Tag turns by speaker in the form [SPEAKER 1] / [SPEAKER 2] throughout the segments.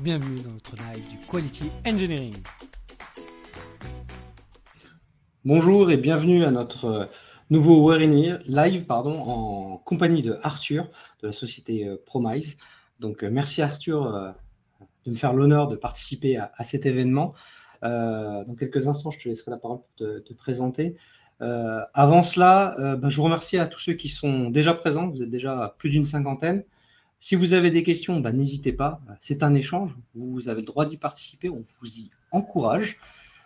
[SPEAKER 1] Bienvenue dans notre live du Quality Engineering.
[SPEAKER 2] Bonjour et bienvenue à notre euh, nouveau live pardon, en compagnie de Arthur de la société euh, Promise. Donc euh, merci Arthur de me faire l'honneur de participer à, cet événement. dans quelques instants, je te laisserai la parole pour te, présenter. avant cela, bah, je vous remercie à tous ceux qui sont déjà présents. Vous êtes déjà plus d'une cinquantaine. Si vous avez des questions, bah, n'hésitez pas. C'est un échange. Vous avez le droit d'y participer. On vous y encourage.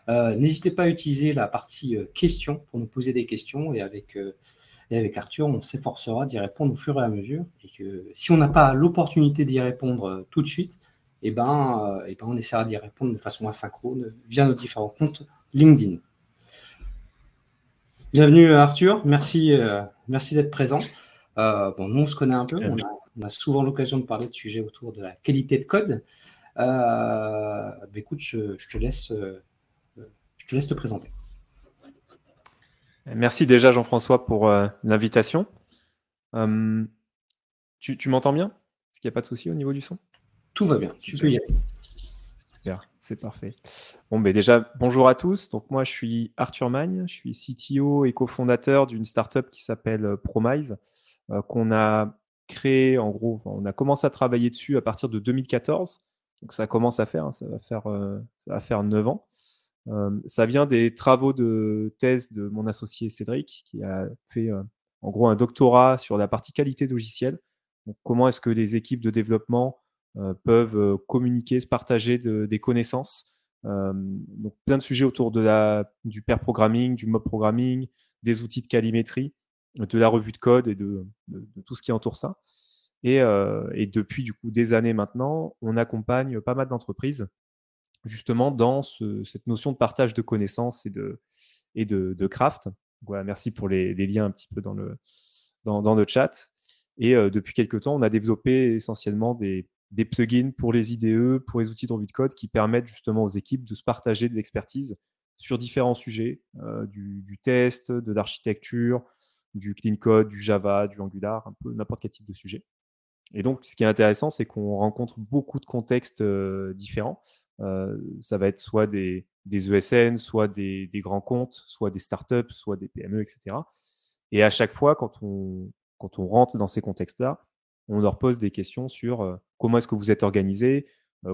[SPEAKER 2] Euh, n'hésitez pas à utiliser la partie euh, questions pour nous poser des questions et avec, euh, avec Arthur, on s'efforcera d'y répondre au fur et à mesure. Et que si on n'a pas l'opportunité d'y répondre tout de suite, eh ben, eh ben, on essaiera d'y répondre de façon asynchrone via nos différents comptes LinkedIn. Bienvenue Arthur, merci, merci d'être présent. bon, nous on se connaît un peu, on a, souvent l'occasion de parler de sujets autour de la qualité de code. Bah, écoute, je, je, te laisse je te laisse te présenter.
[SPEAKER 3] Merci déjà Jean-François pour euh, l'invitation. Hum, tu, m'entends bien? Est-ce qu'il n'y a pas de souci au niveau du son?
[SPEAKER 2] Tout va bien, tu peux y aller.
[SPEAKER 3] Super, c'est parfait. Bon, ben déjà, bonjour à tous. Donc, moi, je suis Arthur Magne, je suis CTO et cofondateur d'une startup qui s'appelle euh, Promise, euh, qu'on a créé, en gros, on a commencé à travailler dessus à partir de 2014. Donc, ça commence à faire, hein, ça, va faire ça va faire 9 ans. Euh, ça vient des travaux de thèse de mon associé Cédric, qui a fait euh, en gros un doctorat sur la partie qualité logicielle. Donc, comment est-ce que les équipes de développement euh, peuvent communiquer, se partager des connaissances. donc, plein de sujets autour de la, du pair programming, du mob programming, des outils de calimétrie, de la revue de code et de, tout ce qui entoure ça. Et, et, depuis du coup des années maintenant, on accompagne pas mal d'entreprises justement dans cette notion de partage de connaissances et de, craft. Merci pour les, liens un petit peu dans le, dans, le chat. Et euh, depuis quelques temps, on a développé essentiellement des, plugins pour les IDE, pour les outils de revue de code qui permettent justement aux équipes de se partager de l'expertise sur différents sujets, euh, du, test, de l'architecture, du clean code, du Java, du Angular, un peu n'importe quel type de sujet. Et donc, ce qui est intéressant, c'est qu'on rencontre beaucoup de contextes différents. Ça va être soit des, ESN, soit des, grands comptes, soit des startups, soit des PME, etc. Et à chaque fois, quand on, quand on rentre dans ces contextes-là, on leur pose des questions sur comment est-ce que vous êtes organisé,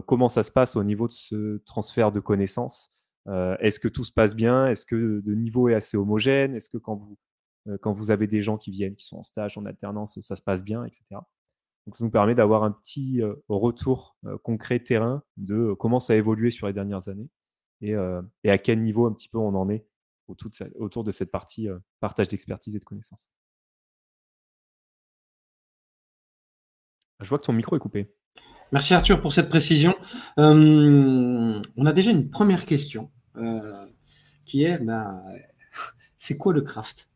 [SPEAKER 3] comment ça se passe au niveau de ce transfert de connaissances, est-ce que tout se passe bien, est-ce que le niveau est assez homogène, est-ce que quand vous, quand vous avez des gens qui viennent, qui sont en stage, en alternance, ça se passe bien, etc. Donc, ça nous permet d'avoir un petit euh, retour euh, concret terrain de euh, comment ça a évolué sur les dernières années et, à quel niveau un petit peu on en est autour de, cette partie partage d'expertise et de connaissances. Je vois que ton micro est coupé.
[SPEAKER 2] Merci Arthur pour cette précision. on a déjà une première question qui est ben, c'est quoi le craft?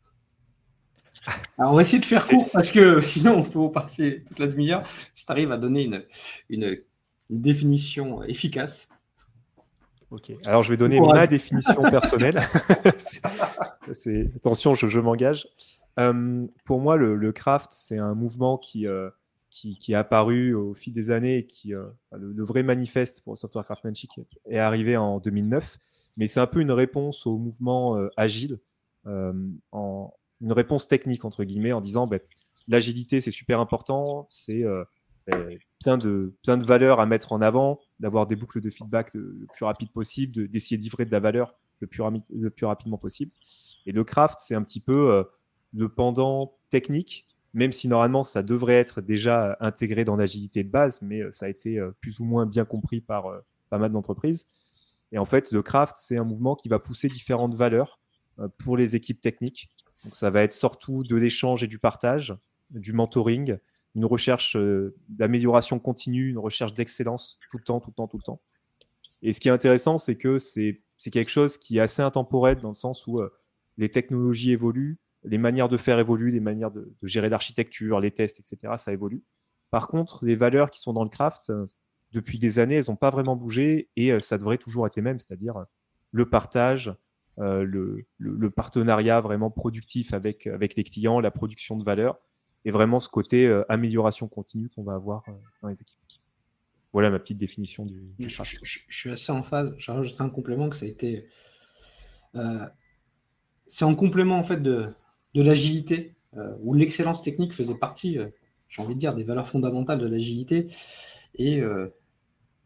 [SPEAKER 2] Alors, on va essayer de faire court parce que sinon on peut passer toute la demi-heure. Si tu arrives à donner une, une, définition efficace.
[SPEAKER 3] Ok, alors je vais donner ma définition personnelle. attention, je, m'engage. Euh, pour moi, le, craft, c'est un mouvement qui, euh, qui, qui, est apparu au fil des années et qui, euh, le, vrai manifeste pour le software craftsmanship est arrivé en 2009. Mais c'est un peu une réponse au mouvement agile en, une réponse technique, entre guillemets, en disant ben, l'agilité, c'est super important, c'est euh, ben, plein, de, plein de valeurs à mettre en avant, d'avoir des boucles de feedback le, plus rapide possible, d'essayer de, livrer de la valeur le plus, rapidement possible. Et le craft, c'est un petit peu euh, le pendant technique, même si normalement ça devrait être déjà intégré dans l'agilité de base, mais euh, ça a été plus ou moins bien compris par pas mal d'entreprises. Et en fait, le craft, c'est un mouvement qui va pousser différentes valeurs pour les équipes techniques donc ça va être surtout de l'échange et du partage, du mentoring, une recherche euh, d'amélioration continue, une recherche d'excellence tout le temps, tout le temps, tout le temps. Et ce qui est intéressant, c'est que c'est quelque chose qui est assez intemporel dans le sens où euh, les technologies évoluent, les manières de faire évoluent, les manières de, gérer l'architecture, les tests, etc. Ça évolue. Par contre, les valeurs qui sont dans le craft, euh, depuis des années, elles n'ont pas vraiment bougé et ça devrait toujours être les mêmes, c'est-à-dire le partage, euh, le, partenariat vraiment productif avec, avec les clients, la production de valeur et vraiment ce côté euh, amélioration continue qu'on va avoir euh, dans les équipes. voilà ma petite définition du.
[SPEAKER 2] je, suis assez en phase. Rajouté un complément que ça a été. c'est en complément en fait de, de l'agilité où l'excellence technique faisait partie, j'ai envie de dire, des valeurs fondamentales de l'agilité et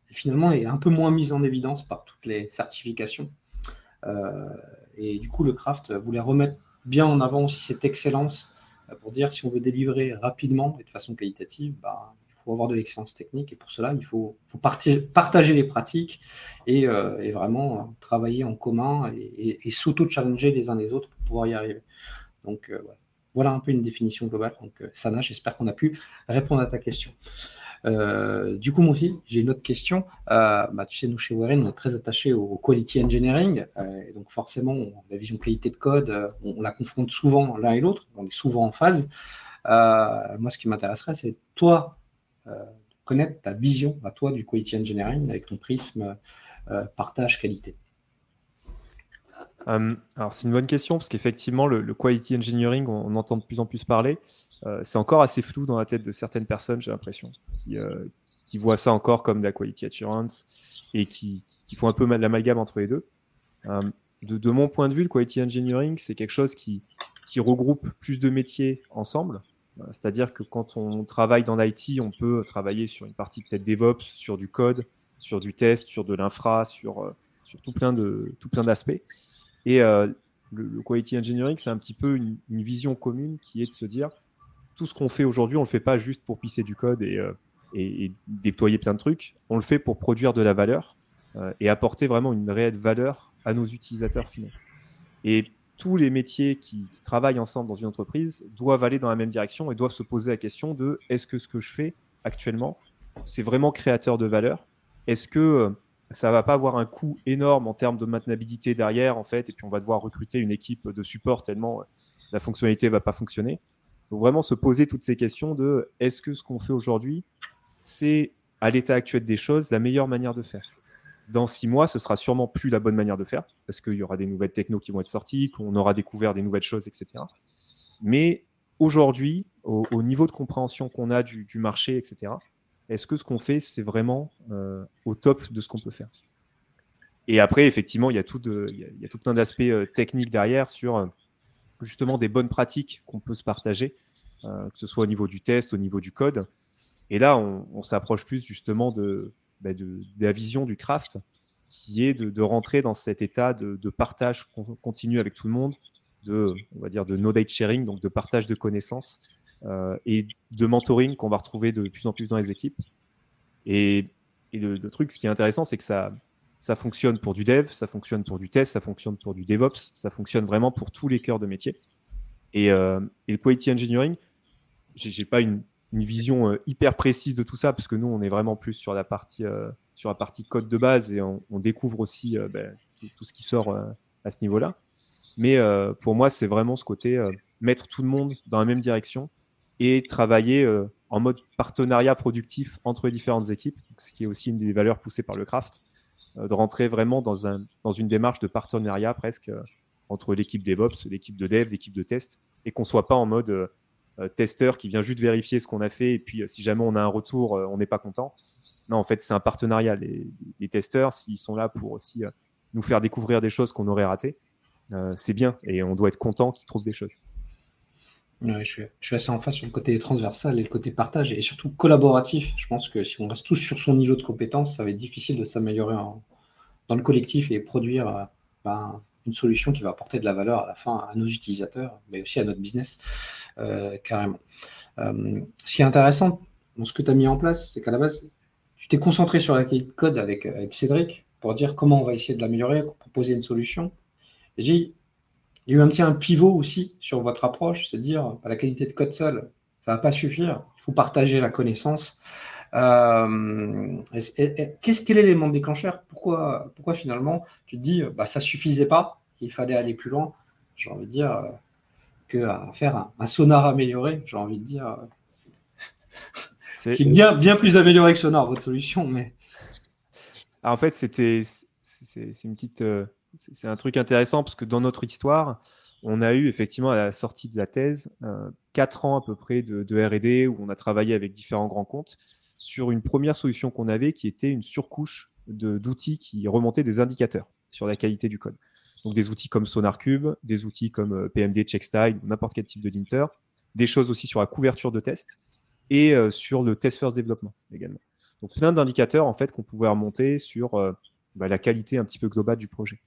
[SPEAKER 2] finalement est un peu moins mise en évidence par toutes les certifications. Euh, et du coup, le craft voulait remettre bien en avant aussi cette excellence euh, pour dire si on veut délivrer rapidement et de façon qualitative, bah, il faut avoir de l'excellence technique et pour cela, il faut, partager les pratiques et, euh, vraiment travailler en commun et, s'auto-challenger les uns les autres pour pouvoir y arriver. Donc voilà un peu une définition globale. Donc Sana, j'espère qu'on a pu répondre à ta question. Euh, du coup, moi aussi, j'ai une autre question. Euh, bah, tu sais, nous, chez Warren, on est très attachés au quality engineering. Euh, et donc, forcément, la vision qualité de code, on, la confronte souvent l'un et l'autre. On est souvent en phase. moi, ce qui m'intéresserait, c'est toi, connaître ta vision à toi du quality engineering avec ton prisme partage qualité.
[SPEAKER 3] Euh, alors c'est une bonne question parce qu'effectivement le, quality engineering, on, entend de plus en plus parler. Euh, c'est encore assez flou dans la tête de certaines personnes, j'ai l'impression, qui, euh, voient ça encore comme de la quality assurance et qui, font un peu l'amalgame entre les deux. De, mon point de vue, le quality engineering, c'est quelque chose qui, regroupe plus de métiers ensemble. C'est-à-dire que quand on travaille dans l'IT, on peut travailler sur une partie peut-être DevOps, sur du code, sur du test, sur de l'infra, sur, sur tout plein d'aspects. Et euh, le, quality engineering, c'est un petit peu une, vision commune qui est de se dire tout ce qu'on fait aujourd'hui, on ne le fait pas juste pour pisser du code et, euh, déployer plein de trucs. On le fait pour produire de la valeur euh, et apporter vraiment une réelle valeur à nos utilisateurs finaux. Et tous les métiers qui, travaillent ensemble dans une entreprise doivent aller dans la même direction et doivent se poser la question de est-ce que ce que je fais actuellement, c'est vraiment créateur de valeur? Est-ce que ça va pas avoir un coût énorme en termes de maintenabilité derrière, en fait, et puis on va devoir recruter une équipe de support tellement euh, la fonctionnalité va pas fonctionner. Donc vraiment se poser toutes ces questions de est-ce que ce qu'on fait aujourd'hui, c'est à l'état actuel des choses la meilleure manière de faire? Dans six mois, ce sera sûrement plus la bonne manière de faire, parce qu'il y aura des nouvelles technos qui vont être sorties, qu'on aura découvert des nouvelles choses, etc. Mais aujourd'hui, au, niveau de compréhension qu'on a du marché, etc., est-ce que ce qu'on fait, c'est vraiment euh, au top de ce qu'on peut faire? Et après, effectivement, il y a tout, plein d'aspects euh, techniques derrière sur euh, justement des bonnes pratiques qu'on peut se partager, que ce soit au niveau du test, au niveau du code. Et là, on, s'approche plus justement bah, de, de, la vision du craft, qui est de, rentrer dans cet état de, partage continu avec tout le monde, de, on va dire, de knowledge sharing, donc de partage de connaissances, et de mentoring qu'on va retrouver de plus en plus dans les équipes. Et, le, truc, ce qui est intéressant, c'est que ça, ça fonctionne pour du dev, ça fonctionne pour du test, ça fonctionne pour du DevOps, ça fonctionne vraiment pour tous les cœurs de métier. Et, euh, le quality engineering, j'ai pas une, vision euh, hyper précise de tout ça, parce que nous, on est vraiment plus sur la partie, sur la partie code de base et on, découvre aussi ben, tout, ce qui sort à ce niveau-là. Mais pour moi, c'est vraiment ce côté mettre tout le monde dans la même direction et travailler euh, en mode partenariat productif entre différentes équipes, ce qui est aussi une des valeurs poussées par le craft, euh, de rentrer vraiment dans, un, dans une démarche de partenariat presque euh, entre l'équipe DevOps, l'équipe de dev, l'équipe de test, et qu'on soit pas en mode testeur qui vient juste vérifier ce qu'on a fait, et puis si jamais on a un retour, on n'est pas content. Non, en fait, c'est un partenariat. Les, les testeurs, s'ils sont là pour aussi nous faire découvrir des choses qu'on aurait ratées, c'est bien, et on doit être content qu'ils trouvent des choses
[SPEAKER 2] je, suis, assez en face sur le côté transversal et le côté partage et surtout collaboratif. Je pense que si on reste tous sur son niveau de compétence, ça va être difficile de s'améliorer dans le collectif et produire euh, ben, une solution qui va apporter de la valeur à la fin à nos utilisateurs, mais aussi à notre business, euh, carrément. Euh, ce qui est intéressant dans ce que tu as mis en place, c'est qu'à la base, tu t'es concentré sur la qualité de code avec, avec Cédric pour dire comment on va essayer de l'améliorer, proposer une solution. J'ai il y a eu un petit un pivot aussi sur votre approche, c'est dire bah, la qualité de code seul, ça ne va pas suffire. Il faut partager la connaissance. Euh, qu'est-ce quel est l'élément déclencheur? Pourquoi, pourquoi finalement tu te dis bah, ça suffisait pas, il fallait aller plus loin? J'ai envie de dire euh, que à faire un, sonar amélioré, j'ai envie de dire. C'est bien, bien plus amélioré que sonar, votre solution, mais.
[SPEAKER 3] en fait, c'était c'est une petite. Euh, c'est un truc intéressant parce que dans notre histoire, on a eu effectivement à la sortie de la thèse euh, quatre ans à peu près de, R&D où on a travaillé avec différents grands comptes sur une première solution qu'on avait qui était une surcouche d'outils qui remontaient des indicateurs sur la qualité du code. Donc des outils comme SonarCube, des outils comme euh, PMD, CheckStyle, n'importe quel type de linter, des choses aussi sur la couverture de test et euh, sur le test first développement également. Donc plein d'indicateurs en fait qu'on pouvait remonter sur bah, la qualité un petit peu globale du projet.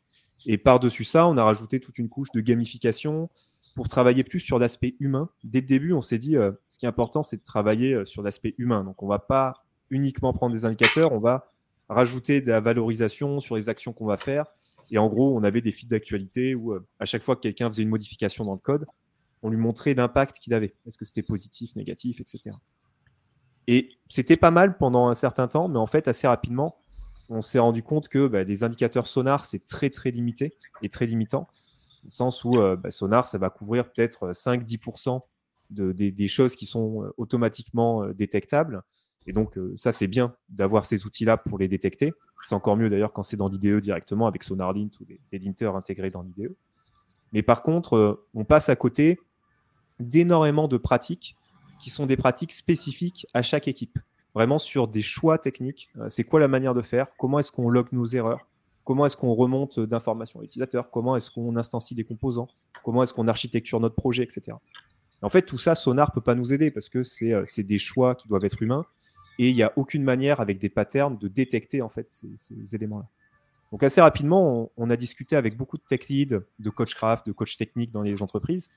[SPEAKER 3] Et par-dessus ça, on a rajouté toute une couche de gamification pour travailler plus sur l'aspect humain. Dès le début, on s'est dit, ce qui est important, c'est de travailler sur l'aspect humain. Donc, on ne va pas uniquement prendre des indicateurs, on va rajouter de la valorisation sur les actions qu'on va faire. Et en gros, on avait des fils d'actualité où euh, à chaque fois que quelqu'un faisait une modification dans le code, on lui montrait l'impact qu'il avait. Est-ce que c'était positif, négatif, etc. Et c'était pas mal pendant un certain temps, mais en fait, assez rapidement, on s'est rendu compte que bah, les indicateurs sonar, c'est très très limité et très limitant, au sens où euh, bah, sonar, ça va couvrir peut-être 5-10% de, des, choses qui sont euh, automatiquement détectables. Et donc, euh, ça, c'est bien d'avoir ces outils-là pour les détecter. C'est encore mieux d'ailleurs quand c'est dans l'IDE directement avec SonarLint ou des, linters intégrés dans l'IDE. Mais par contre, euh, on passe à côté d'énormément de pratiques qui sont des pratiques spécifiques à chaque équipe. Vraiment sur des choix techniques. Euh, c'est quoi la manière de faire? Comment est-ce qu'on log nos erreurs? Comment est-ce qu'on remonte d'informations à l'utilisateur Comment est-ce qu'on instancie des composants? Comment est-ce qu'on architecture notre projet, etc. en fait, tout ça, Sonar ne peut pas nous aider parce que c'est des choix qui doivent être humains et il n'y a aucune manière avec des patterns de détecter en fait ces, éléments-là. Donc assez rapidement, on, a discuté avec beaucoup de tech leads, de coach craft, de coach technique dans les entreprises,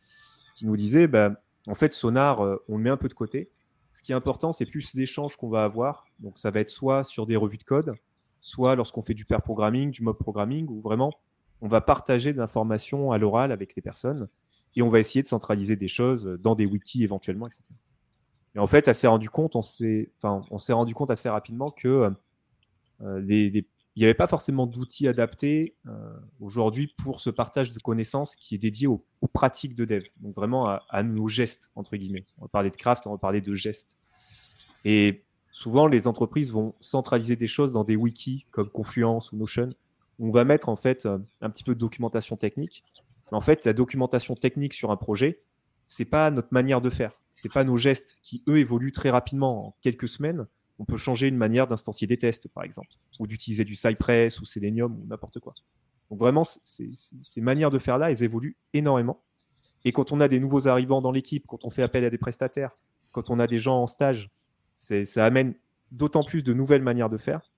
[SPEAKER 3] qui nous disaient, bah, en fait, Sonar, euh, on le met un peu de côté. Ce qui est important, c'est plus l'échange qu'on va avoir. Donc ça va être soit sur des revues de code, soit lorsqu'on fait du pair programming, du mob programming, où vraiment on va partager de l'information à l'oral avec les personnes et on va essayer de centraliser des choses dans des wikis éventuellement, etc. Et en fait, elle s'est rendu compte, on s'est, enfin, on rendu compte assez rapidement que euh, il n'y avait pas forcément d'outils adaptés euh, aujourd'hui pour ce partage de connaissances qui est dédié aux, pratiques de dev, donc vraiment à, nos gestes, entre guillemets. On va parler de craft, on va parler de gestes. Et souvent, les entreprises vont centraliser des choses dans des wikis comme Confluence ou Notion, où on va mettre en fait euh, un petit peu de documentation technique. Mais en fait, la documentation technique sur un projet, c'est pas notre manière de faire, c'est pas nos gestes qui eux évoluent très rapidement en quelques semaines. On peut changer une manière d'instancier des tests, par exemple, ou d'utiliser du Cypress ou Selenium ou n'importe quoi. Donc vraiment, ces manières de faire là, elles évoluent énormément. Et quand on a des nouveaux arrivants dans l'équipe, quand on fait appel à des prestataires, quand on a des gens en stage, ça amène d'autant plus de nouvelles manières de faire.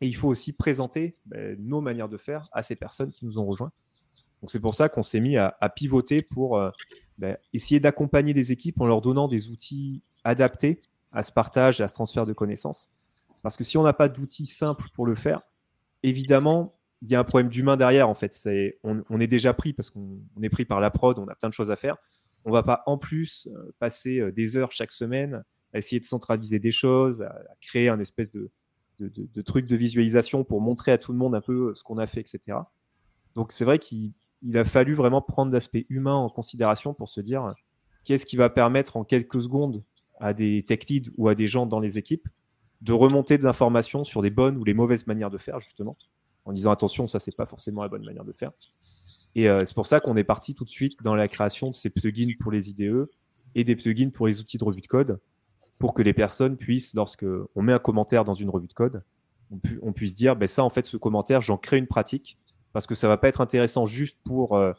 [SPEAKER 3] Et il faut aussi présenter ben, nos manières de faire à ces personnes qui nous ont rejoints. Donc c'est pour ça qu'on s'est mis à, pivoter pour euh, ben, essayer d'accompagner des équipes en leur donnant des outils adaptés à ce partage, à ce transfert de connaissances. Parce que si on n'a pas d'outils simples pour le faire, évidemment, il y a un problème d'humain derrière. En fait, on, est déjà pris parce qu'on est pris par la prod, on a plein de choses à faire. On ne va pas en plus euh, passer euh, des heures chaque semaine à essayer de centraliser des choses, à, créer un espèce de, de, de, truc de visualisation pour montrer à tout le monde un peu euh, ce qu'on a fait, etc. Donc c'est vrai qu'il il a fallu vraiment prendre l'aspect humain en considération pour se dire qu'est-ce qui va permettre en quelques secondes à des tech leads ou à des gens dans les équipes de remonter de l'information sur les bonnes ou les mauvaises manières de faire, justement, en disant attention, ça, c'est pas forcément la bonne manière de faire. Et euh, c'est pour ça qu'on est parti tout de suite dans la création de ces plugins pour les IDE et des plugins pour les outils de revue de code pour que les personnes puissent, lorsque on met un commentaire dans une revue de code, on, puisse dire, ben ça, en fait, ce commentaire, j'en crée une pratique parce que ça va pas être intéressant juste pour euh,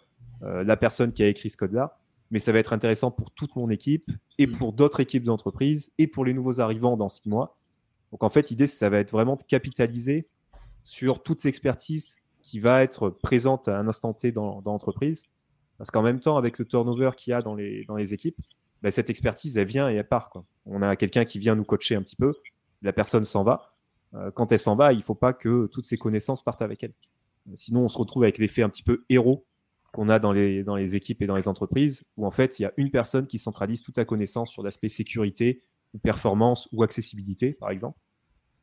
[SPEAKER 3] euh, la personne qui a écrit ce code-là, mais ça va être intéressant pour toute mon équipe et mm. pour d'autres équipes d'entreprise et pour les nouveaux arrivants dans six mois. Donc en fait, l'idée, ça va être vraiment de capitaliser sur toute cette expertise qui va être présente à un instant T dans, l'entreprise. Parce qu'en même temps, avec le turnover qu'il y a dans les, dans les équipes, bah, cette expertise, elle vient et elle part. Quoi. On a quelqu'un qui vient nous coacher un petit peu, la personne s'en va. Euh, quand elle s'en va, il ne faut pas que toutes ses connaissances partent avec elle. Sinon, on se retrouve avec l'effet un petit peu héros qu'on a dans les, dans les équipes et dans les entreprises, où en fait, il y a une personne qui centralise toute la connaissance sur l'aspect sécurité, ou performance, ou accessibilité, par exemple.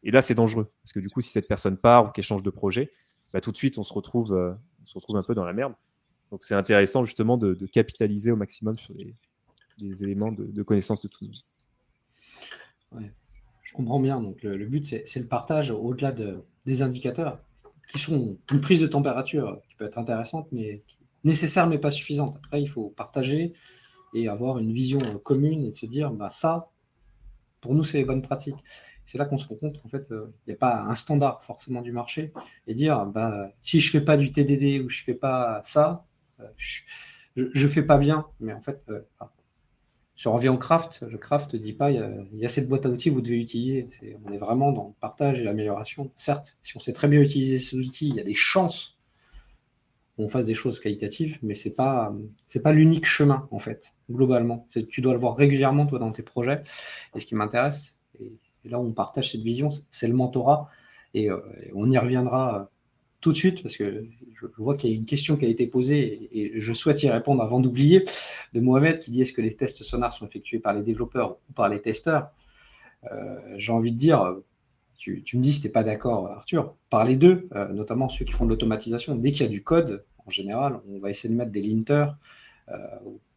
[SPEAKER 3] Et là, c'est dangereux, parce que du coup, si cette personne part ou qu'elle change de projet, bah, tout de suite, on se, retrouve, euh, on se retrouve un peu dans la merde. Donc, c'est intéressant justement de, capitaliser au maximum sur les, éléments de, connaissance de tout le
[SPEAKER 2] monde. je comprends bien. Donc, le, but, c'est le partage au-delà de, des indicateurs qui sont une prise de température qui peut être intéressante, mais nécessaire, mais pas suffisante. Après, il faut partager et avoir une vision commune et se dire, bah, ça, pour nous, c'est les bonnes pratiques. C'est là qu'on se rend compte qu'en fait, il n'y a pas un standard forcément du marché et dire bah, si je ne fais pas du TDD ou je ne fais pas ça, je ne fais pas bien. Mais en fait, si on revient au craft, le craft ne dit pas il y, a, cette boîte à outils que vous devez utiliser. on est vraiment dans le partage et l'amélioration. Certes, si on sait très bien utiliser ces outils, il y a des chances qu'on fasse des choses qualitatives, mais ce n'est pas, pas l'unique chemin, en fait, globalement. Tu dois le voir régulièrement, toi, dans tes projets. Et ce qui m'intéresse, et, là où on partage cette vision, c'est le mentorat. Et, euh, on y reviendra tout de suite, parce que je vois qu'il y a une question qui a été posée et je souhaite y répondre avant d'oublier, de Mohamed qui dit est-ce que les tests sonars sont effectués par les développeurs ou par les testeurs? Euh, J'ai envie de dire, tu, me dis si tu n'es pas d'accord, Arthur, par les deux, euh, notamment ceux qui font de l'automatisation. Dès qu'il y a du code, en général, on va essayer de mettre des linters euh,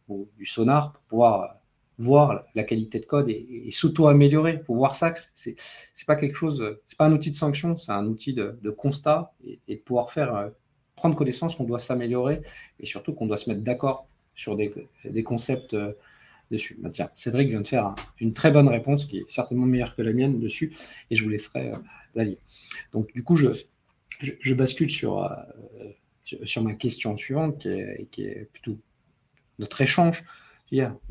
[SPEAKER 2] ou, du sonar pour pouvoir voir la qualité de code et, s'auto-améliorer. Il faut voir ça, c'est n'est pas quelque chose, c'est pas un outil de sanction, c'est un outil de, constat et, de pouvoir faire euh, prendre connaissance qu'on doit s'améliorer et surtout qu'on doit se mettre d'accord sur des, concepts euh, dessus. Tiens, Cédric vient de faire une très bonne réponse qui est certainement meilleure que la mienne dessus et je vous laisserai euh, la lire. Donc du coup, je, bascule sur, sur, ma question suivante qui est, plutôt notre échange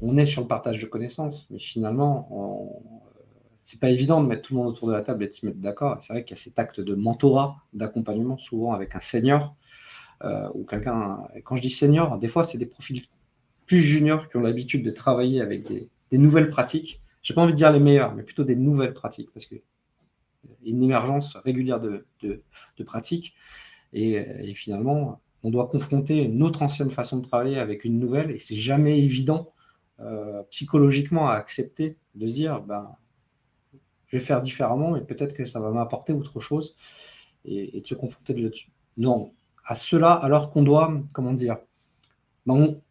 [SPEAKER 2] on est sur le partage de connaissances, mais finalement, c'est pas évident de mettre tout le monde autour de la table et de se mettre d'accord. C'est vrai qu'il y a cet acte de mentorat, d'accompagnement, souvent avec un senior euh, ou quelqu'un. Quand je dis senior, des fois, c'est des profils plus juniors qui ont l'habitude de travailler avec des, nouvelles pratiques. J'ai pas envie de dire les meilleures, mais plutôt des nouvelles pratiques, parce que une émergence régulière de, pratiques. et, finalement, on doit confronter notre ancienne façon de travailler avec une nouvelle et c'est jamais évident euh, psychologiquement à accepter de se dire ben, je vais faire différemment et peut-être que ça va m'apporter autre chose et, de se confronter dessus. Non, à cela alors qu'on doit, comment dire, ben, on,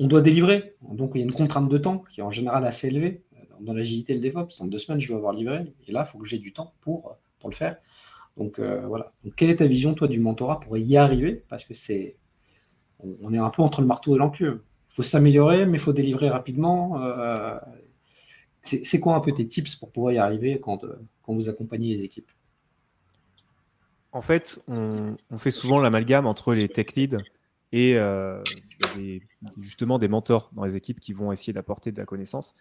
[SPEAKER 2] doit délivrer. Donc il y a une contrainte de temps qui est en général assez élevée. Dans l'agilité et le DevOps, en deux semaines, je dois avoir livré. Et là, il faut que j'ai du temps pour, le faire. Donc euh, voilà. Quelle est ta vision, toi, du mentorat pour y arriver? Parce que c'est. On, est un peu entre le marteau et l'enclume. Il faut s'améliorer, mais il faut délivrer rapidement. Euh, c'est quoi un peu tes tips pour pouvoir y arriver quand, euh, quand vous accompagnez les équipes?
[SPEAKER 3] En fait, on, fait souvent l'amalgame entre les tech leads et justement des mentors dans les équipes qui vont essayer d'apporter de la connaissance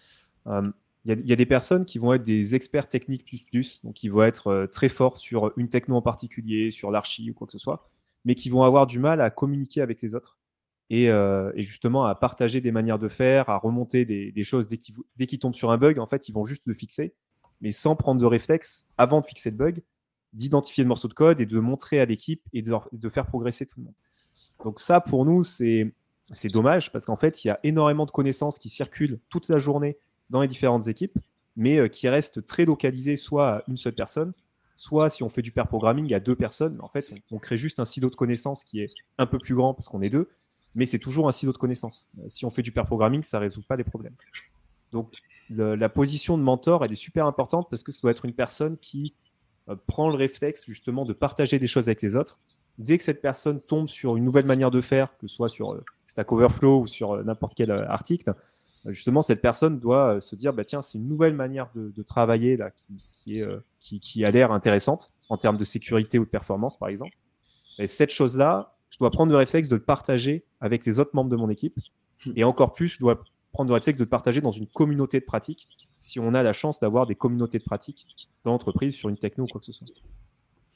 [SPEAKER 3] il y, a des personnes qui vont être des experts techniques plus plus, donc qui vont être euh, très forts sur une techno en particulier, sur l'archi ou quoi que ce soit, mais qui vont avoir du mal à communiquer avec les autres et, euh, justement à partager des manières de faire, à remonter des, choses dès qu'ils tombent sur un bug. En fait, ils vont juste le fixer, mais sans prendre de réflexe avant de fixer le bug, d'identifier le morceau de code et de montrer à l'équipe et de faire progresser tout le monde. Donc ça, pour nous, c'est dommage parce qu'en fait, il y a énormément de connaissances qui circulent toute la journée dans les différentes équipes, mais euh, qui reste très localisé soit à une seule personne, soit si on fait du pair programming à deux personnes. En fait, on, crée juste un silo de connaissances qui est un peu plus grand parce qu'on est deux, mais c'est toujours un silo de connaissances. Euh, si on fait du pair programming, ça ne résout pas les problèmes. Donc, la position de mentor, elle est super importante parce que ça doit être une personne qui euh, prend le réflexe justement de partager des choses avec les autres. Dès que cette personne tombe sur une nouvelle manière de faire, que ce soit sur Stack Overflow ou sur n'importe quel article, justement, cette personne doit euh, se dire, bah, tiens, c'est une nouvelle manière de, travailler là, qui, est, euh, qui, a l'air intéressante en termes de sécurité ou de performance, par exemple. Et cette chose-là, je dois prendre le réflexe de le partager avec les autres membres de mon équipe. Et encore plus, je dois prendre le réflexe de le partager dans une communauté de pratique, si on a la chance d'avoir des communautés de pratique dans l'entreprise sur une techno ou quoi que ce soit.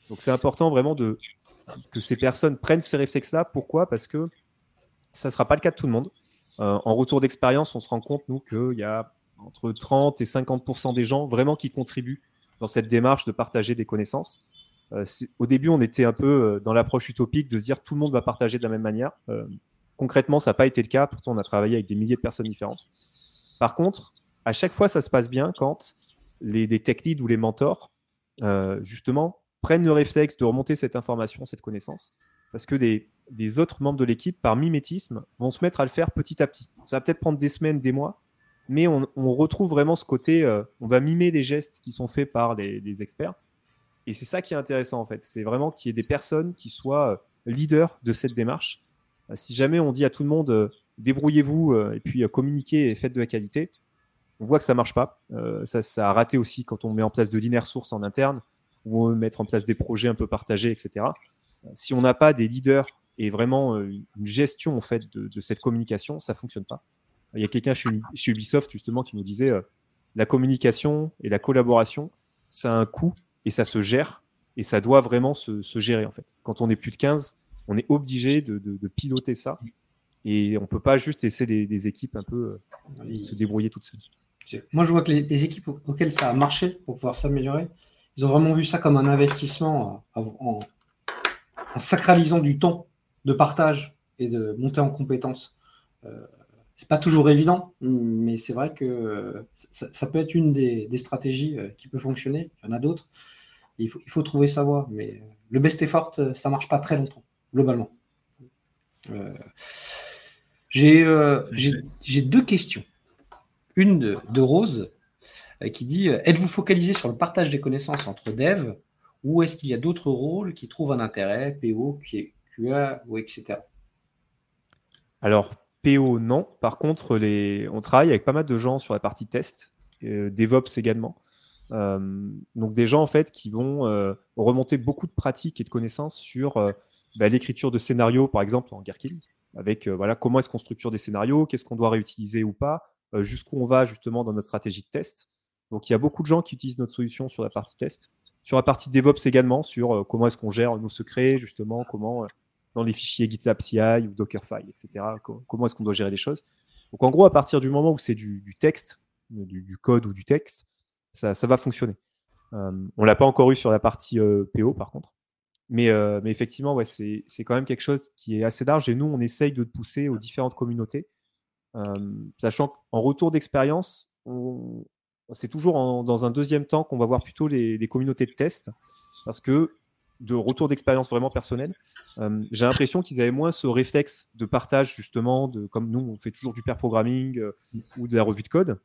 [SPEAKER 3] Donc c'est important vraiment de, que ces personnes prennent ces réflexes-là. Pourquoi? Parce que ça ne sera pas le cas de tout le monde. Euh, en retour d'expérience, on se rend compte, nous, qu'il y a entre 30 et 50 des gens vraiment qui contribuent dans cette démarche de partager des connaissances. Euh, au début, on était un peu euh, dans l'approche utopique de se dire tout le monde va partager de la même manière. concrètement, ça n'a pas été le cas. Pourtant, on a travaillé avec des milliers de personnes différentes. Par contre, à chaque fois, ça se passe bien quand les, les ou les mentors, justement, prennent le réflexe de remonter cette information, cette connaissance, parce que des, des autres membres de l'équipe, par mimétisme, vont se mettre à le faire petit à petit. Ça va peut-être prendre des semaines, des mois, mais on, retrouve vraiment ce côté, euh, on va mimer des gestes qui sont faits par les, experts. Et c'est ça qui est intéressant en fait. C'est vraiment qu'il y ait des personnes qui soient euh, leaders de cette démarche. Euh, si jamais on dit à tout le monde, débrouillez-vous et puis communiquez et faites de la qualité, on voit que ça marche pas. ça, ça a raté aussi quand on met en place de l'inner source en interne, ou mettre en place des projets un peu partagés, etc. Si on n'a pas des leaders et vraiment une gestion en fait de, cette communication, ça fonctionne pas. Il y a quelqu'un chez, Ubisoft justement qui nous disait la communication et la collaboration, ça a un coût et ça se gère et ça doit vraiment se, gérer en fait. Quand on est plus de 15, on est obligé de, piloter ça et on peut pas juste laisser les, équipes un peu euh, se débrouiller toutes seules.
[SPEAKER 2] Moi, je vois que les, équipes auxquelles ça a marché pour pouvoir s'améliorer, ils ont vraiment vu ça comme un investissement euh, en, sacralisant du temps de partage et de montée en compétences. Euh, c'est pas toujours évident, mais c'est vrai que ça, peut être une des, stratégies euh, qui peut fonctionner. Il y en a d'autres. Il faut, il faut, trouver sa voie. Mais le best effort, euh, ça marche pas très longtemps, globalement. Euh, j'ai deux questions. Une de, Rose qui dit Êtes-vous focalisé sur le partage des connaissances entre devs ou est-ce qu'il y a d'autres rôles qui trouvent un intérêt, PO, QA, ou etc.
[SPEAKER 3] Alors, PO, non. Par contre, on travaille avec pas mal de gens sur la partie test, euh, DevOps également. Euh, donc des gens en fait qui vont euh, remonter beaucoup de pratiques et de connaissances sur bah, l'écriture de scénarios, par exemple en Gherkin, avec voilà comment est-ce qu'on structure des scénarios, qu'est-ce qu'on doit réutiliser ou pas, jusqu'où on va justement dans notre stratégie de test. Donc il y a beaucoup de gens qui utilisent notre solution sur la partie test, sur la partie DevOps également, sur comment est-ce qu'on gère nos secrets justement, comment dans les fichiers GitLab CI ou Dockerfile, etc. Comment est-ce qu'on doit gérer les choses Donc en gros, à partir du moment où c'est du, texte, du, code ou du texte, ça, va fonctionner. Euh, on l'a pas encore eu sur la partie euh, PO par contre. Mais, euh, mais effectivement, ouais, c'est quand même quelque chose qui est assez large et nous, on essaye de pousser aux différentes communautés. sachant qu'en retour d'expérience, c'est toujours dans un deuxième temps qu'on va voir plutôt les, les, communautés de test parce que de retour d'expérience vraiment personnel, euh, j'ai l'impression qu'ils avaient moins ce réflexe de partage, justement, de, comme nous, on fait toujours du pair programming euh, ou de la revue de code.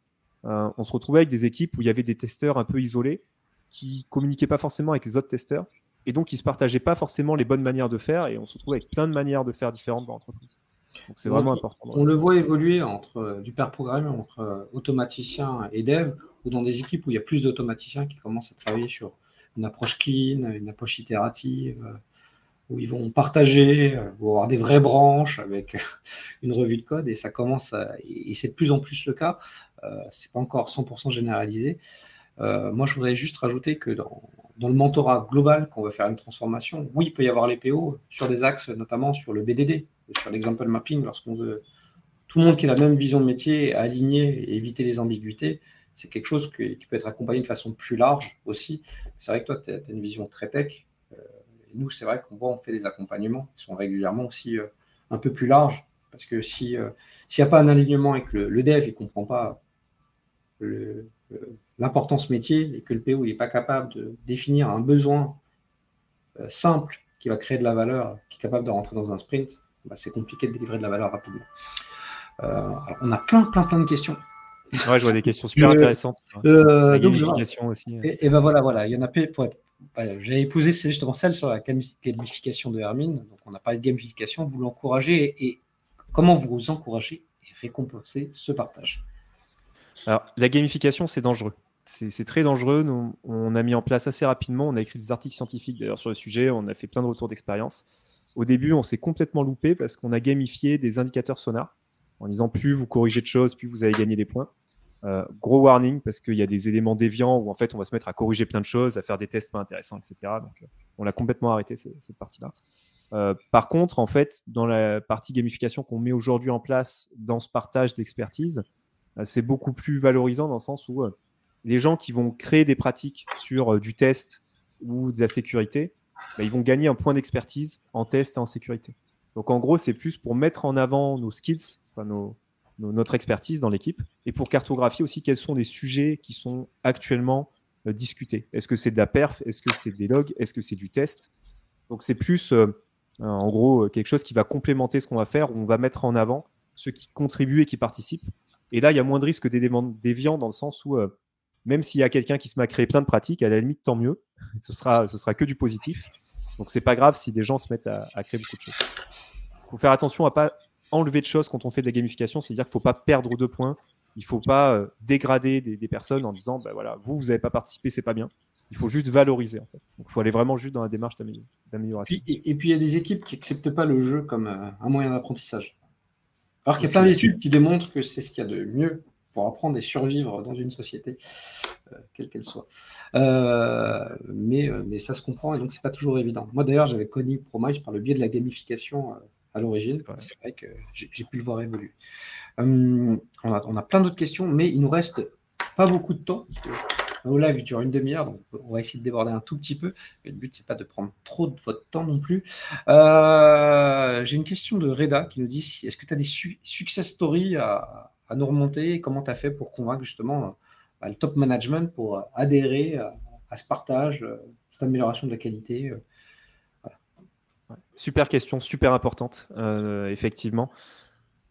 [SPEAKER 3] Euh, on se retrouvait avec des équipes où il y avait des testeurs un peu isolés qui communiquaient pas forcément avec les autres testeurs et donc ils se partageaient pas forcément les bonnes manières de faire et on se retrouve avec plein de manières de faire différentes dans l'entreprise. Donc c'est vraiment important.
[SPEAKER 2] On le voit évoluer entre du pair programming entre automaticiens et dev ou dans des équipes où il y a plus d'automaticiens qui commencent à travailler sur une approche clean, une approche itérative, euh, où ils vont partager, euh, vont avoir des vraies branches avec une revue de code, et ça commence, et c'est de plus en plus le cas. Euh, c'est pas encore 100% généralisé. moi, je voudrais juste rajouter que dans, le mentorat global, qu'on va faire une transformation, oui, il peut y avoir les PO sur des axes, notamment sur le BDD, sur l'example mapping, lorsqu'on veut tout le monde qui a la même vision de métier, aligner et éviter les ambiguïtés c'est quelque chose qui, peut être accompagné de façon plus large aussi. C'est vrai que toi, tu as, une vision très tech. Euh, nous, c'est vrai qu'on voit, on fait des accompagnements qui sont régulièrement aussi euh, un peu plus larges. Parce que si, euh, s'il n'y a pas un alignement et que le, dev ne comprend pas l'importance métier et que le PO n'est pas capable de définir un besoin simple qui va créer de la valeur, qui est capable de rentrer dans un sprint, bah, c'est compliqué de délivrer de la valeur rapidement. on a plein, plein, plein de questions.
[SPEAKER 3] Ouais, je vois des questions super intéressantes.
[SPEAKER 2] Euh, gamification aussi. Et, ben voilà, voilà, il y en a pour J'avais posé justement celle sur la gamification de Hermine. Donc on a parlé de gamification. Vous l'encouragez et, comment vous encouragez et récompenser ce partage?
[SPEAKER 3] Alors la gamification, c'est dangereux. C'est très dangereux. Nous, on a mis en place assez rapidement. On a écrit des articles scientifiques d'ailleurs sur le sujet. On a fait plein de retours d'expérience. Au début, on s'est complètement loupé parce qu'on a gamifié des indicateurs sonars en disant plus vous corrigez de choses, plus vous allez gagner des points. Euh, gros warning parce qu'il y a des éléments déviants où en fait on va se mettre à corriger plein de choses, à faire des tests pas intéressants, etc. Donc euh, on l'a complètement arrêté cette, partie-là. Euh, par contre, en fait, dans la partie gamification qu'on met aujourd'hui en place dans ce partage d'expertise, c'est beaucoup plus valorisant dans le sens où les gens qui vont créer des pratiques sur du test ou de la sécurité, bah, ils vont gagner un point d'expertise en test et en sécurité. Donc en gros, c'est plus pour mettre en avant nos skills, notre expertise dans l'équipe, et pour cartographier aussi quels sont les sujets qui sont actuellement euh, discutés. Est-ce que c'est de la perf? Est-ce que c'est des logs? Est-ce que c'est du test? Donc c'est plus, euh, en gros, euh, quelque chose qui va complémenter ce qu'on va faire, où on va mettre en avant ceux qui contribuent et qui participent. Et là, il y a moins de risques d'éléments déviants dans le sens où même s'il y a quelqu'un qui se met à créer plein de pratiques, à la limite, tant mieux. ce sera, ce sera que du positif. Donc c'est pas grave si des gens se mettent à, à créer beaucoup de choses. Il faut faire attention à pas enlever de choses quand on fait de la gamification, c'est-à-dire qu'il ne faut pas perdre deux points il ne faut pas dégrader des, personnes en disant bah, voilà, vous, vous n'avez pas participé, c'est pas bien. Il faut juste valoriser. En fait. Donc, il faut aller vraiment juste dans la démarche d'amélioration.
[SPEAKER 2] Et, puis, il y a des équipes qui n'acceptent pas le jeu comme un moyen d'apprentissage. Alors qu'il y a plein d'études qui démontrent que c'est ce qu'il y a de mieux pour apprendre et survivre dans une société, euh, quelle qu'elle soit. Euh, mais, euh, mais ça se comprend et donc c'est pas toujours évident. Moi d'ailleurs, j'avais connu Promise par le biais de la gamification à l'origine. C'est vrai que j'ai pu le voir évoluer. On a, on, a, plein d'autres questions, mais il nous reste pas beaucoup de temps. Au live dure une demi-heure, donc on va essayer de déborder un tout petit peu. Mais le but, c'est pas de prendre trop de votre temps non plus. J'ai une question de Reda qui nous dit est-ce que tu as des success stories à, à nous remonter? Comment tu as fait pour convaincre justement bah, le top management pour adhérer à, ce partage, euh, cette amélioration de la qualité euh,
[SPEAKER 3] Super question, super importante, euh, effectivement.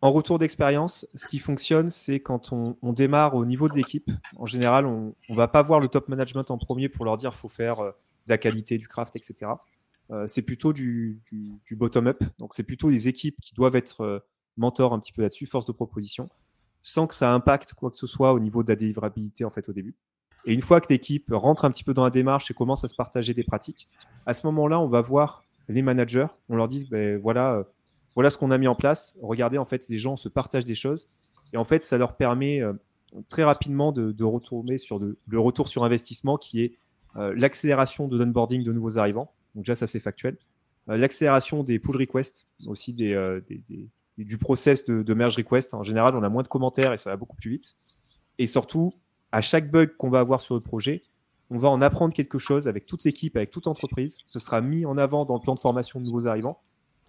[SPEAKER 3] En retour d'expérience, ce qui fonctionne, c'est quand on, démarre au niveau de l'équipe. En général, on ne va pas voir le top management en premier pour leur dire faut faire de la qualité, du craft, etc. c'est plutôt du, du bottom-up. Donc, c'est plutôt les équipes qui doivent être mentors un petit peu là-dessus, force de proposition sans que ça impacte quoi que ce soit au niveau de la délivrabilité en fait au début. Et une fois que l'équipe rentre un petit peu dans la démarche et commence à se partager des pratiques, à ce moment-là, on va voir les managers, on leur dit ben, voilà, euh, voilà ce qu'on a mis en place. Regardez, en fait, les gens se partagent des choses. Et en fait, ça leur permet euh, très rapidement de, retourner sur le retour sur investissement qui est euh, l'accélération de l'onboarding de nouveaux arrivants. Donc, déjà, ça, c'est factuel. l'accélération des pull requests, aussi du process de, merge request. En général, on a moins de commentaires et ça va beaucoup plus vite. Et surtout, à chaque bug qu'on va avoir sur le projet, on va en apprendre quelque chose avec toute l'équipe, avec toute entreprise. Ce sera mis en avant dans le plan de formation de nouveaux arrivants.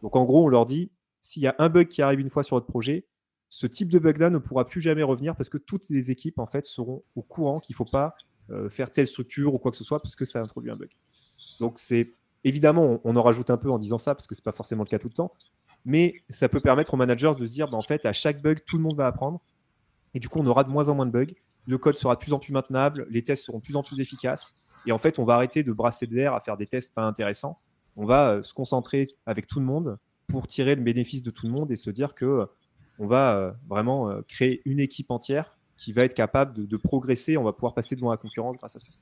[SPEAKER 3] Donc en gros, on leur dit, s'il y a un bug qui arrive une fois sur votre projet, ce type de bug-là ne pourra plus jamais revenir parce que toutes les équipes en fait seront au courant qu'il ne faut pas euh, faire telle structure ou quoi que ce soit parce que ça introduit un bug. Donc c'est évidemment, on, en rajoute un peu en disant ça parce que ce n'est pas forcément le cas tout le temps, mais ça peut permettre aux managers de se dire, bah, en fait, à chaque bug, tout le monde va apprendre. Et du coup, on aura de moins en moins de bugs. Le code sera de plus en plus maintenable, les tests seront de plus en plus efficaces. Et en fait, on va arrêter de brasser de l'air à faire des tests pas intéressants. On va euh, se concentrer avec tout le monde pour tirer le bénéfice de tout le monde et se dire que euh, on va euh, vraiment créer une équipe entière qui va être capable de, progresser. On va pouvoir passer devant la concurrence grâce à ça.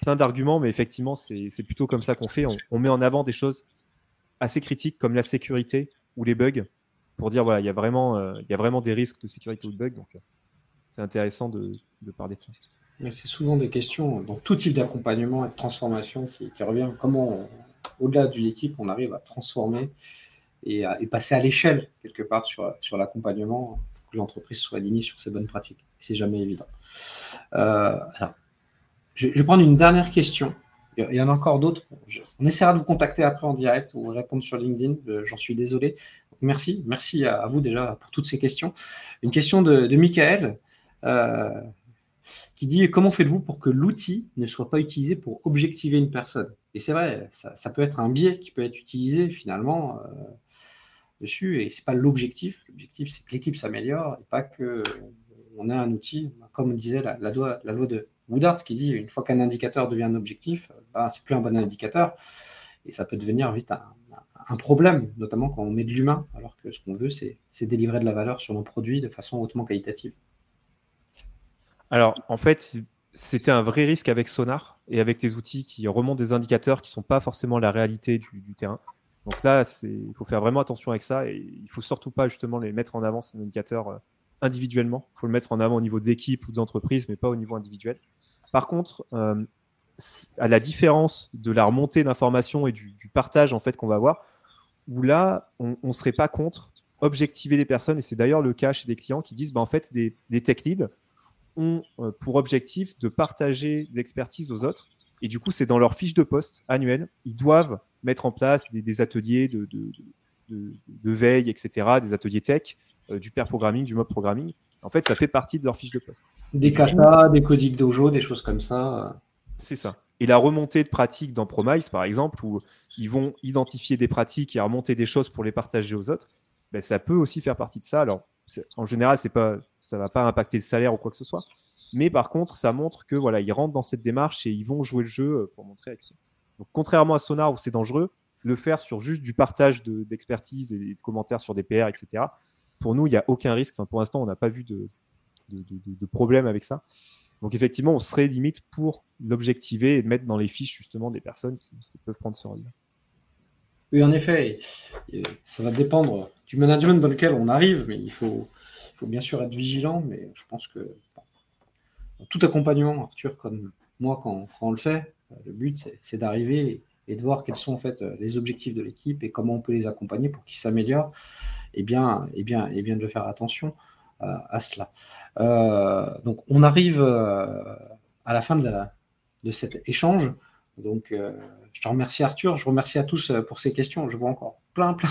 [SPEAKER 3] Plein d'arguments, mais effectivement, c'est plutôt comme ça qu'on fait. on, met en avant des choses assez critiques comme la sécurité ou les bugs pour dire voilà, il y, a vraiment, il y a vraiment des risques de sécurité ou de bugs. Donc, c'est intéressant de, parler de ça.
[SPEAKER 2] C'est souvent des questions dans tout type d'accompagnement et de transformation qui, qui revient. Comment, au-delà d'une équipe, on arrive à transformer et, à, passer à l'échelle quelque part sur, sur l'accompagnement, que l'entreprise soit alignée sur ses bonnes pratiques. C'est jamais évident. Euh, je, vais prendre une dernière question il y en a encore d'autres. On essaiera de vous contacter après en direct ou répondre sur LinkedIn. Euh, j'en suis désolé. merci. Merci à, vous déjà pour toutes ces questions. Une question de, Michael qui dit Comment faites-vous pour que l'outil ne soit pas utilisé pour objectiver une personne? Et c'est vrai, ça, peut être un biais qui peut être utilisé finalement euh, dessus et ce n'est pas l'objectif. L'objectif, c'est que l'équipe s'améliore et pas que on ait un outil, comme disait la, loi, de, Woodard qui dit une fois qu'un indicateur devient un objectif, bah, c'est plus un bon indicateur et ça peut devenir vite un, problème, notamment quand on met de l'humain, alors que ce qu'on veut, c'est délivrer de la valeur sur nos produits de façon hautement qualitative.
[SPEAKER 3] Alors, en fait, c'était un vrai risque avec Sonar et avec des outils qui remontent des indicateurs qui ne sont pas forcément la réalité du, terrain. Donc là, il faut faire vraiment attention avec ça et il faut surtout pas justement les mettre en avant, ces indicateurs euh, individuellement. Il faut le mettre en avant au niveau d'équipe ou d'entreprise, mais pas au niveau individuel. Par contre, euh, à la différence de la remontée d'informations et du, partage en fait qu'on va avoir, où là, on ne serait pas contre objectiver des personnes, et c'est d'ailleurs le cas chez des clients qui disent, bah, en fait, des, tech leads ont euh, pour objectif de partager des expertises aux autres, et du coup, c'est dans leur fiche de poste annuelle, ils doivent mettre en place des, ateliers de, de, veille, etc., des ateliers tech, euh, du pair programming, du mob programming. En fait, ça fait partie de leur fiche de poste.
[SPEAKER 2] Des katas, des codiques dojo, des choses comme ça.
[SPEAKER 3] C'est ça. Et la remontée de pratiques dans Promise, par exemple, où ils vont identifier des pratiques et remonter des choses pour les partager aux autres, ben, ça peut aussi faire partie de ça. Alors, en général, c'est pas, ça va pas impacter le salaire ou quoi que ce soit. Mais par contre, ça montre que voilà, ils rentrent dans cette démarche et ils vont jouer le jeu euh, pour montrer. Donc, contrairement à Sonar où c'est dangereux, le faire sur juste du partage d'expertise et de commentaires sur des PR, etc. Pour nous, il n'y a aucun risque. Enfin, pour l'instant, on n'a pas vu de, de, problèmes avec ça. Donc effectivement, on serait limite pour l'objectiver et mettre dans les fiches justement des personnes qui, peuvent prendre ce rôle.
[SPEAKER 2] Oui, en effet, ça va dépendre du management dans lequel on arrive, mais il faut, il faut bien sûr être vigilant. Mais je pense que tout accompagnement, Arthur, comme moi, quand, on le fait, le but, c'est d'arriver et de voir quels sont en fait les objectifs de l'équipe et comment on peut les accompagner pour qu'ils s'améliorent, et bien, et bien, et bien de faire attention à, cela. Euh, donc, on arrive euh, à la fin de cet échange. Donc, euh, je te remercie Arthur, je remercie à tous pour ces questions. Je vois encore plein, plein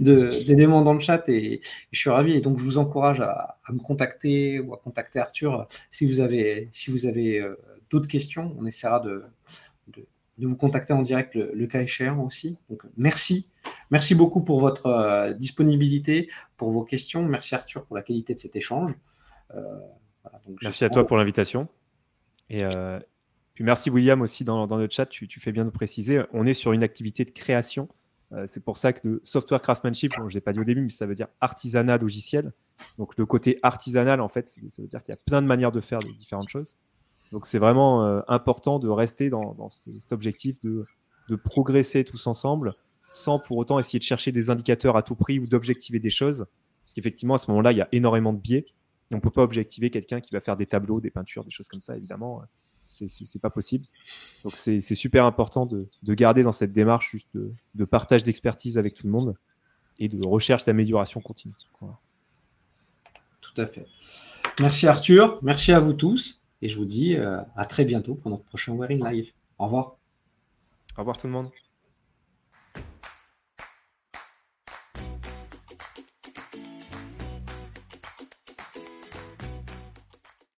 [SPEAKER 2] d'éléments dans le chat et, je suis ravi. Et donc, je vous encourage à, me contacter ou à contacter Arthur si vous avez, si vous avez d'autres questions. On essaiera de, de vous contacter en direct le, cas échéant aussi. Donc, merci. Merci beaucoup pour votre euh, disponibilité, pour vos questions. Merci Arthur pour la qualité de cet échange.
[SPEAKER 3] Euh, merci à toi pour l'invitation. Et euh, merci William aussi dans, le chat. Tu, fais bien de préciser. On est sur une activité de création. c'est pour ça que le software craftsmanship, je n'ai pas dit au début, mais ça veut dire artisanat logiciel. Donc le côté artisanal, en fait, ça veut dire qu'il y a plein de manières de faire différentes choses. Donc c'est vraiment euh, important de rester dans, cet objectif de, progresser tous ensemble sans pour autant essayer de chercher des indicateurs à tout prix ou d'objectiver des choses. Parce qu'effectivement, à ce moment-là, il y a énormément de biais. On ne peut pas objectiver quelqu'un qui va faire des tableaux, des peintures, des choses comme ça, évidemment. C'est pas possible. Donc c'est super important de, garder dans cette démarche juste de, partage d'expertise avec tout le monde et de recherche d'amélioration continue.
[SPEAKER 2] Tout à fait. Merci Arthur, merci à vous tous. Et je vous dis euh, à très bientôt pour notre prochain Wearing Live. Au revoir.
[SPEAKER 3] Au revoir tout le monde.